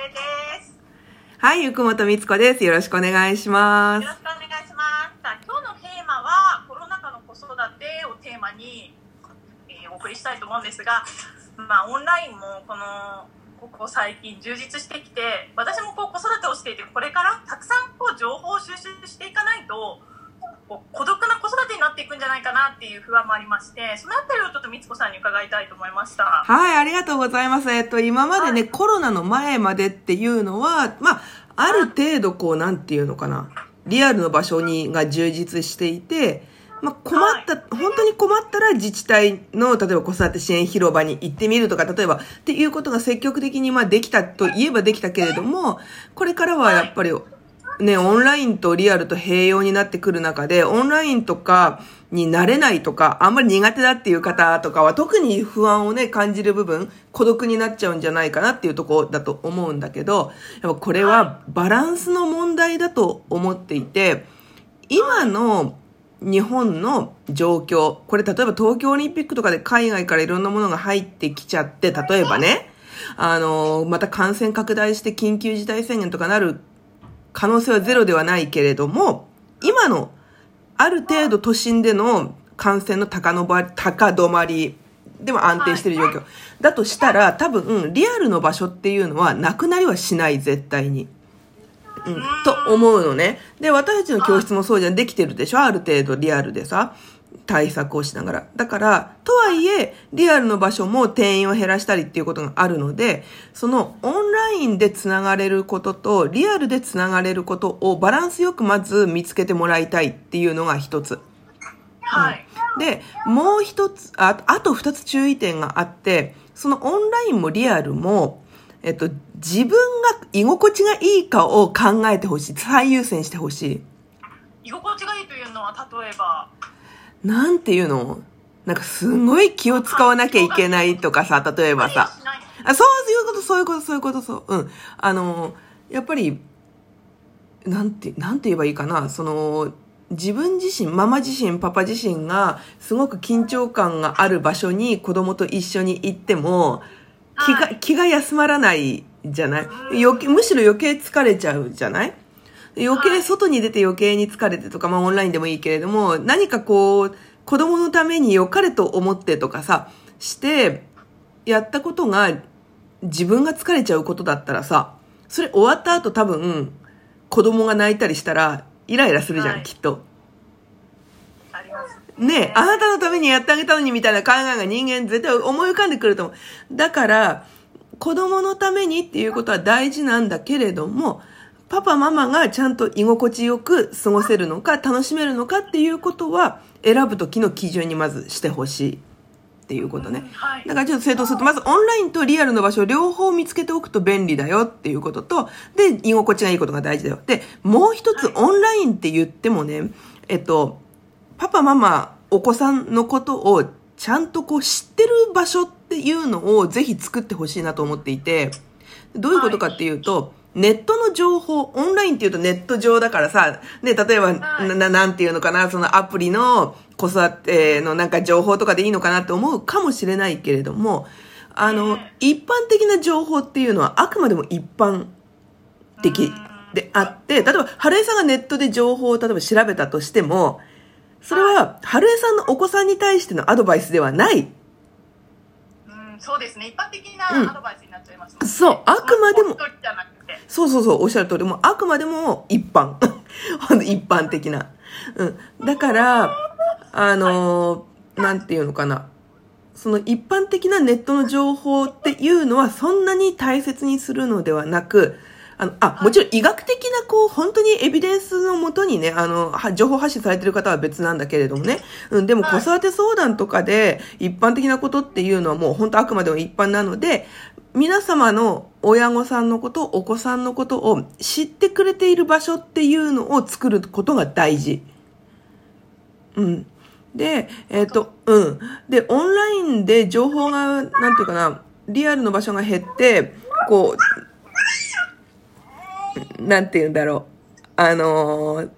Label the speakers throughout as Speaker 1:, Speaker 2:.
Speaker 1: 恵です。
Speaker 2: はい、ゆくもとみつこです。よろしくお願いします
Speaker 1: よろ。しくお願いします。さあ今日のテーマはコロナ禍の子育てをテーマに、えーお送りしたいと思うんですが、まあオンラインもこのここ最近充実してきて、私もこう子育てをしていてこれからたくさんこう情報を収集していかないと。こう孤独な子育てになっていくんじゃないかなっていう不安もありましてそのあたりをちょっとみつこさんに伺いたいと思いました。
Speaker 2: はい、ありがとうございます。えっと、今までね、コロナの前までっていうのは、まあ、ある程度こう、なんていうのかな、リアルの場所に、が充実していて、まあ、困った、本当に困ったら自治体の、例えば子育て支援広場に行ってみるとか、例えば、っていうことが積極的にまあできたと言えばできたけれども、これからはやっぱり、ね、オンラインとリアルと併用になってくる中で、オンラインとかになれないとか、あんまり苦手だっていう方とかは特に不安をね、感じる部分、孤独になっちゃうんじゃないかなっていうところだと思うんだけど、やっぱこれはバランスの問題だと思っていて、今の日本の状況、これ例えば東京オリンピックとかで海外からいろんなものが入ってきちゃって、例えばね、あの、また感染拡大して緊急事態宣言とかなる可能性はゼロではないけれども、今のある程度都心での感染の高のば高止まりでも安定している状況だとしたら、多分、リアルの場所っていうのはなくなりはしない、絶対に。うん、と思うのね。で、私たちの教室もそうじゃん。できてるでしょ？ある程度リアルでさ。対策をしながら。だから、とはいえ、リアルの場所も定員を減らしたりっていうことがあるので、そのオンラインでつながれることと、リアルでつながれることをバランスよくまず見つけてもらいたいっていうのが一つ。
Speaker 1: はい、
Speaker 2: で、もう一つ、ああと二つ注意点があって、そのオンラインもリアルも、えっと、自分が居心地がいいかを考えてほしい。最優先してほしい。
Speaker 1: 居心地がいいというのは例えば
Speaker 2: なんていうの？なんかすごい気を使わなきゃいけないとかさ、例えばさ。あそういうこと、そういうこと、そういうこと、そう。うん。あの、やっぱり、なんて、なんて言えばいいかな？その、自分自身、ママ自身、パパ自身が、すごく緊張感がある場所に子供と一緒に行っても、気が、
Speaker 1: はい
Speaker 2: 気が休まらないじゃない？むしろ余計疲れちゃうじゃない？余計
Speaker 1: はい
Speaker 2: 外に出て余計に疲れてとか、まあオンラインでもいいけれども、何かこう、子供のために良かれと思ってとかさ、して、やったことが自分が疲れちゃうことだったらさ、それ終わった後多分、子供が泣いたりしたら、イライラするじゃん、
Speaker 1: はい
Speaker 2: きっと。ねえ、あなたのためにやってあげたのにみたいな考えが人間絶対思い浮かんでくると思う。だから、子供のためにっていうことは大事なんだけれども、パパママがちゃんと居心地よく過ごせるのか、楽しめるのかっていうことは、選ぶ時の基準にまずしてほしいっていうことね。
Speaker 1: はい
Speaker 2: だからちょっと正当すると、まずオンラインとリアルの場所を両方見つけておくと便利だよっていうことと、で、居心地がいいことが大事だよ。で、もう一つオンラインって言ってもね、えっと、パパママ、お子さんのことをちゃんとこう知ってる場所っていうのをぜひ作ってほしいなと思っていて、どういうことかっていうと、ネットの情報、オンラインっていうとネット上だからさ、ね、例えば、
Speaker 1: はい。
Speaker 2: な、ななんていうのかな、そのアプリの子育てのなんか情報とかでいいのかなって思うかもしれないけれども、あの、一般的な情報っていうのはあくまでも一般的であって、例えば、春江さんがネットで情報を例えば調べたとしても、それは、春江さんのお子さんに対してのアドバイスではない。
Speaker 1: うんそうですね一般的な
Speaker 2: うん
Speaker 1: アドバイスになっちゃいますもんね
Speaker 2: そうあくまでもそうそうそう、おっしゃる通り、もうあくまでも一般。一般的な。うん。だから、あのーなんていうのかな。その一般的なネットの情報っていうのはそんなに大切にするのではなく、あの、あ、もちろん医学的なこう、本当にエビデンスのもとにね、あの、は情報発信されてる方は別なんだけれどもね。うん、でも子育て相談とかで一般的なことっていうのはもう本当あくまでも一般なので、皆様の親御さんのこと、お子さんのことを知ってくれている場所っていうのを作ることが大事。うん。で、えっ、と、うん。で、オンラインで情報が、なんていうかな、リアルの場所が減って、こう、なんていうんだろう。あのー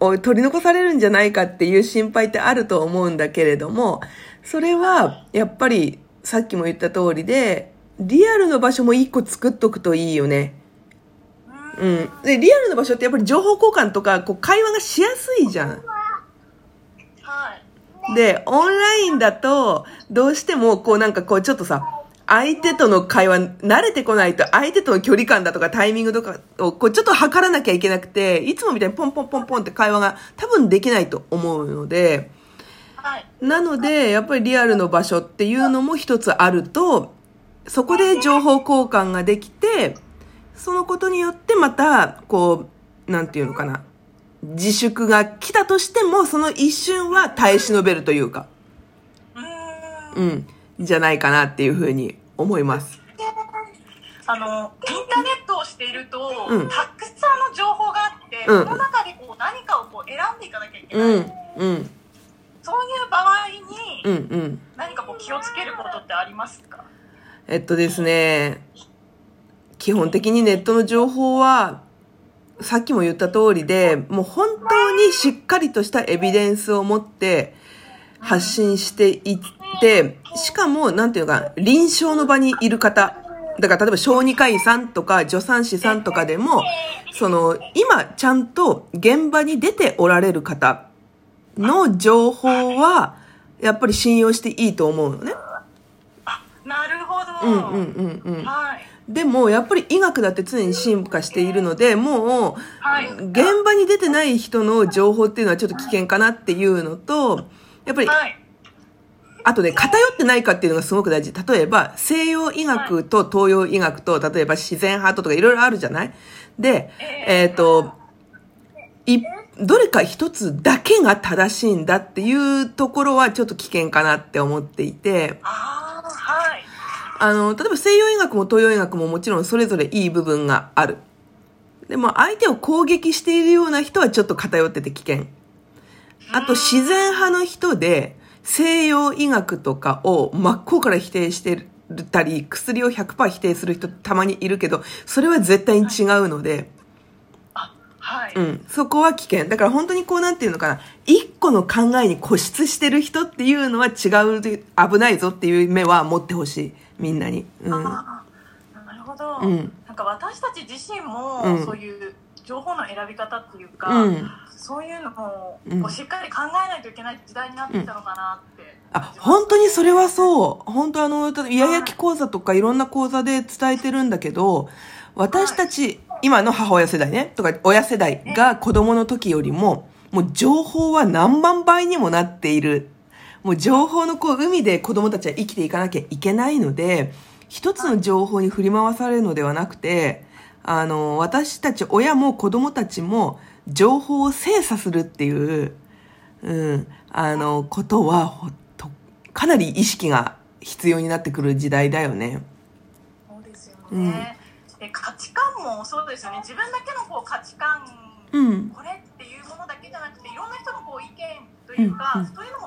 Speaker 2: お取り残されるんじゃないかっていう心配ってあると思うんだけれども、それは、やっぱり、さっきも言った通りで、リアルの場所も一個作っとくといいよね。
Speaker 1: う
Speaker 2: うんん。で、リアルの場所ってやっぱり情報交換とか、こう、会話がしやすいじゃん。
Speaker 1: はい。
Speaker 2: で、オンラインだと、どうしても、こうなんかこう、ちょっとさ、相手との会話、慣れてこないと、相手との距離感だとかタイミングとかを、こう、ちょっと測らなきゃいけなくて、いつもみたいにポンポンポンポンって会話が多分できないと思うので、
Speaker 1: はい。
Speaker 2: なので、やっぱりリアルの場所っていうのも一つあると、そこで情報交換ができて、そのことによってまた、こう、なんていうのかな。自粛が来たとしても、その一瞬は耐え忍べるというか、
Speaker 1: うーん。
Speaker 2: うん、じゃないかなっていうふうに思います。
Speaker 1: あの、インターネットをしていると、
Speaker 2: うん
Speaker 1: たくさんの情報があって、
Speaker 2: うん
Speaker 1: その中でこう何かをこう選んでいかなきゃいけない。
Speaker 2: うん、うん、
Speaker 1: そういう場合に、
Speaker 2: うん、うん。
Speaker 1: 何かこう気をつけることってありますか？
Speaker 2: えっとですね、基本的にネットの情報は、さっきも言った通りで、もう本当にしっかりとしたエビデンスを持って発信していって、しかも、なんていうのかな、臨床の場にいる方、だから例えば小児科医さんとか助産師さんとかでも、その、今ちゃんと現場に出ておられる方の情報は、やっぱり信用していいと思うのね。
Speaker 1: なるほど。
Speaker 2: うんうんうんうん。
Speaker 1: はい。
Speaker 2: でも、やっぱり医学だって常に進化しているので、もう、
Speaker 1: はい。
Speaker 2: 現場に出てない人の情報っていうのはちょっと危険かなっていうのと、やっぱり、
Speaker 1: はい。
Speaker 2: あとね、偏ってないかっていうのがすごく大事。例えば、西洋医学と東洋医学と、例えば自然派ととかいろいろあるじゃない？で、えっ、と、い、どれか一つだけが正しいんだっていうところはちょっと危険かなって思っていて、
Speaker 1: ああ、はい。
Speaker 2: あの、例えば西洋医学も東洋医学ももちろんそれぞれいい部分がある。でも相手を攻撃しているような人はちょっと偏ってて危険。あと自然派の人で西洋医学とかを真っ向から否定してたり、薬を100%否定する人たまにいるけど、それは絶対に違うので、
Speaker 1: あ、はい。
Speaker 2: うん、そこは危険。だから本当にこうなんていうのかな、一個の考えに固執してる人っていうのは違うで、危ないぞっていう目は持ってほしい。みんなに。うん。
Speaker 1: なるほど。
Speaker 2: うん
Speaker 1: なんか私たち自身も、
Speaker 2: うん
Speaker 1: そういう情報の選び方っていうか、
Speaker 2: うん。
Speaker 1: そういうのをしっかり考えないといけない時代になってきたのかなって。
Speaker 2: あ、本当にそれはそう。本当あの、イヤヤキ講座とかいろんな講座で伝えてるんだけど、私たち、今の母親世代ね、とか親世代が子供の時よりも、もう情報は何万倍にもなっている。もう情報のこう海で子供たちは生きていかなきゃいけないので、一つの情報に振り回されるのではなくて、あの、私たち親も子供たちも情報を精査するっていう、うん、あの、ことは、ほと、かなり意識が必要になってくる時代だよね。
Speaker 1: そうですよね。で価値観もそうですよね。自分だけのこう価値観、
Speaker 2: うん。
Speaker 1: これっていうものだけじゃなくて、いろんな人のこう意見というか、
Speaker 2: うんうん
Speaker 1: そういう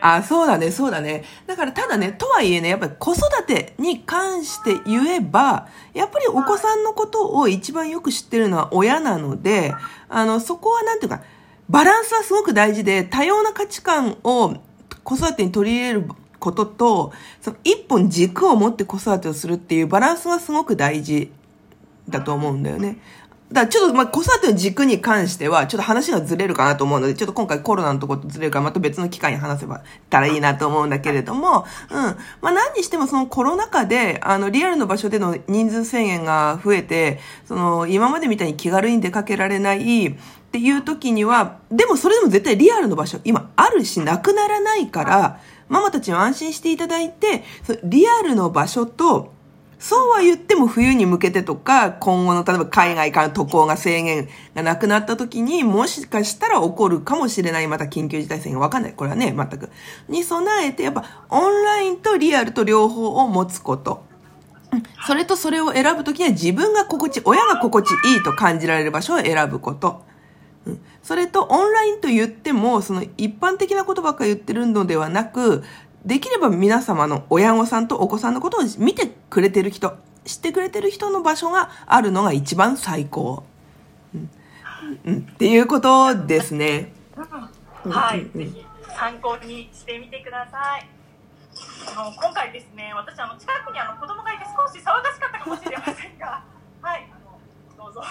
Speaker 2: あ、そうだね、そうだね。だから、ただね、とはいえね、やっぱり子育てに関して言えば、やっぱりお子さんのことを一番よく知ってるのは親なので、あの、そこはなんていうか、バランスはすごく大事で、多様な価値観を子育てに取り入れることと、その一本軸を持って子育てをするっていうバランスはすごく大事だと思うんだよね。だちょっとまあ子育ての軸に関してはちょっと話がずれるかなと思うので、ちょっと今回コロナのところとずれるからまた別の機会に話せばたらいいなと思うんだけれども、うん。まあ何にしてもそのコロナ禍で、あのリアルの場所での人数制限が増えて、その今までみたいに気軽に出かけられないっていう時には、でもそれでも絶対リアルの場所今あるしなくならないから、ママたちは安心していただいて、リアルの場所とそうは言っても冬に向けてとか、今後の例えば海外から渡航が制限がなくなった時に、もしかしたら起こるかもしれない、また緊急事態宣言わかんない。これはね、全く。に備えて、やっぱオンラインとリアルと両方を持つこと。それとそれを選ぶときには自分が心地、親が心地いいと感じられる場所を選ぶこと。それとオンラインと言っても、その一般的なことばっか言ってるのではなく、できれば皆様の親御さんとお子さんのことを見てくれてる人、知ってくれてる人の場所があるのが一番最高。うんうんっていうことですね。
Speaker 1: はい、ぜひ参考にしてみてください。あの今回ですね、私あの近くにあの子供がいて少し騒がしかったかもしれませんが、はい、あのどうぞ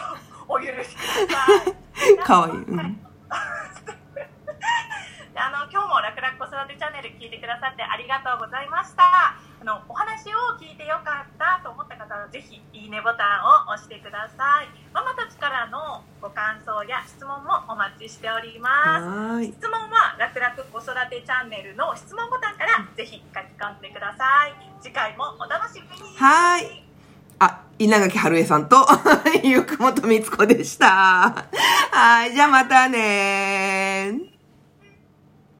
Speaker 1: お許しください。
Speaker 2: かわいいうん
Speaker 1: はいであの今日も楽々子育てチャンネル聞いてくださってありがとうございました。あのお話を聞いてよかったと思った方はぜひいいねボタンを押してください。ママたちからのご感想や質問もお待ちしております。質問は楽々子育てチャンネルの質問ボタンからぜひ書き込んでください。次回もお楽しみに。
Speaker 2: はーい。あ、稲垣春江さんと、ゆくもとみつこでした。はい、じゃあまたね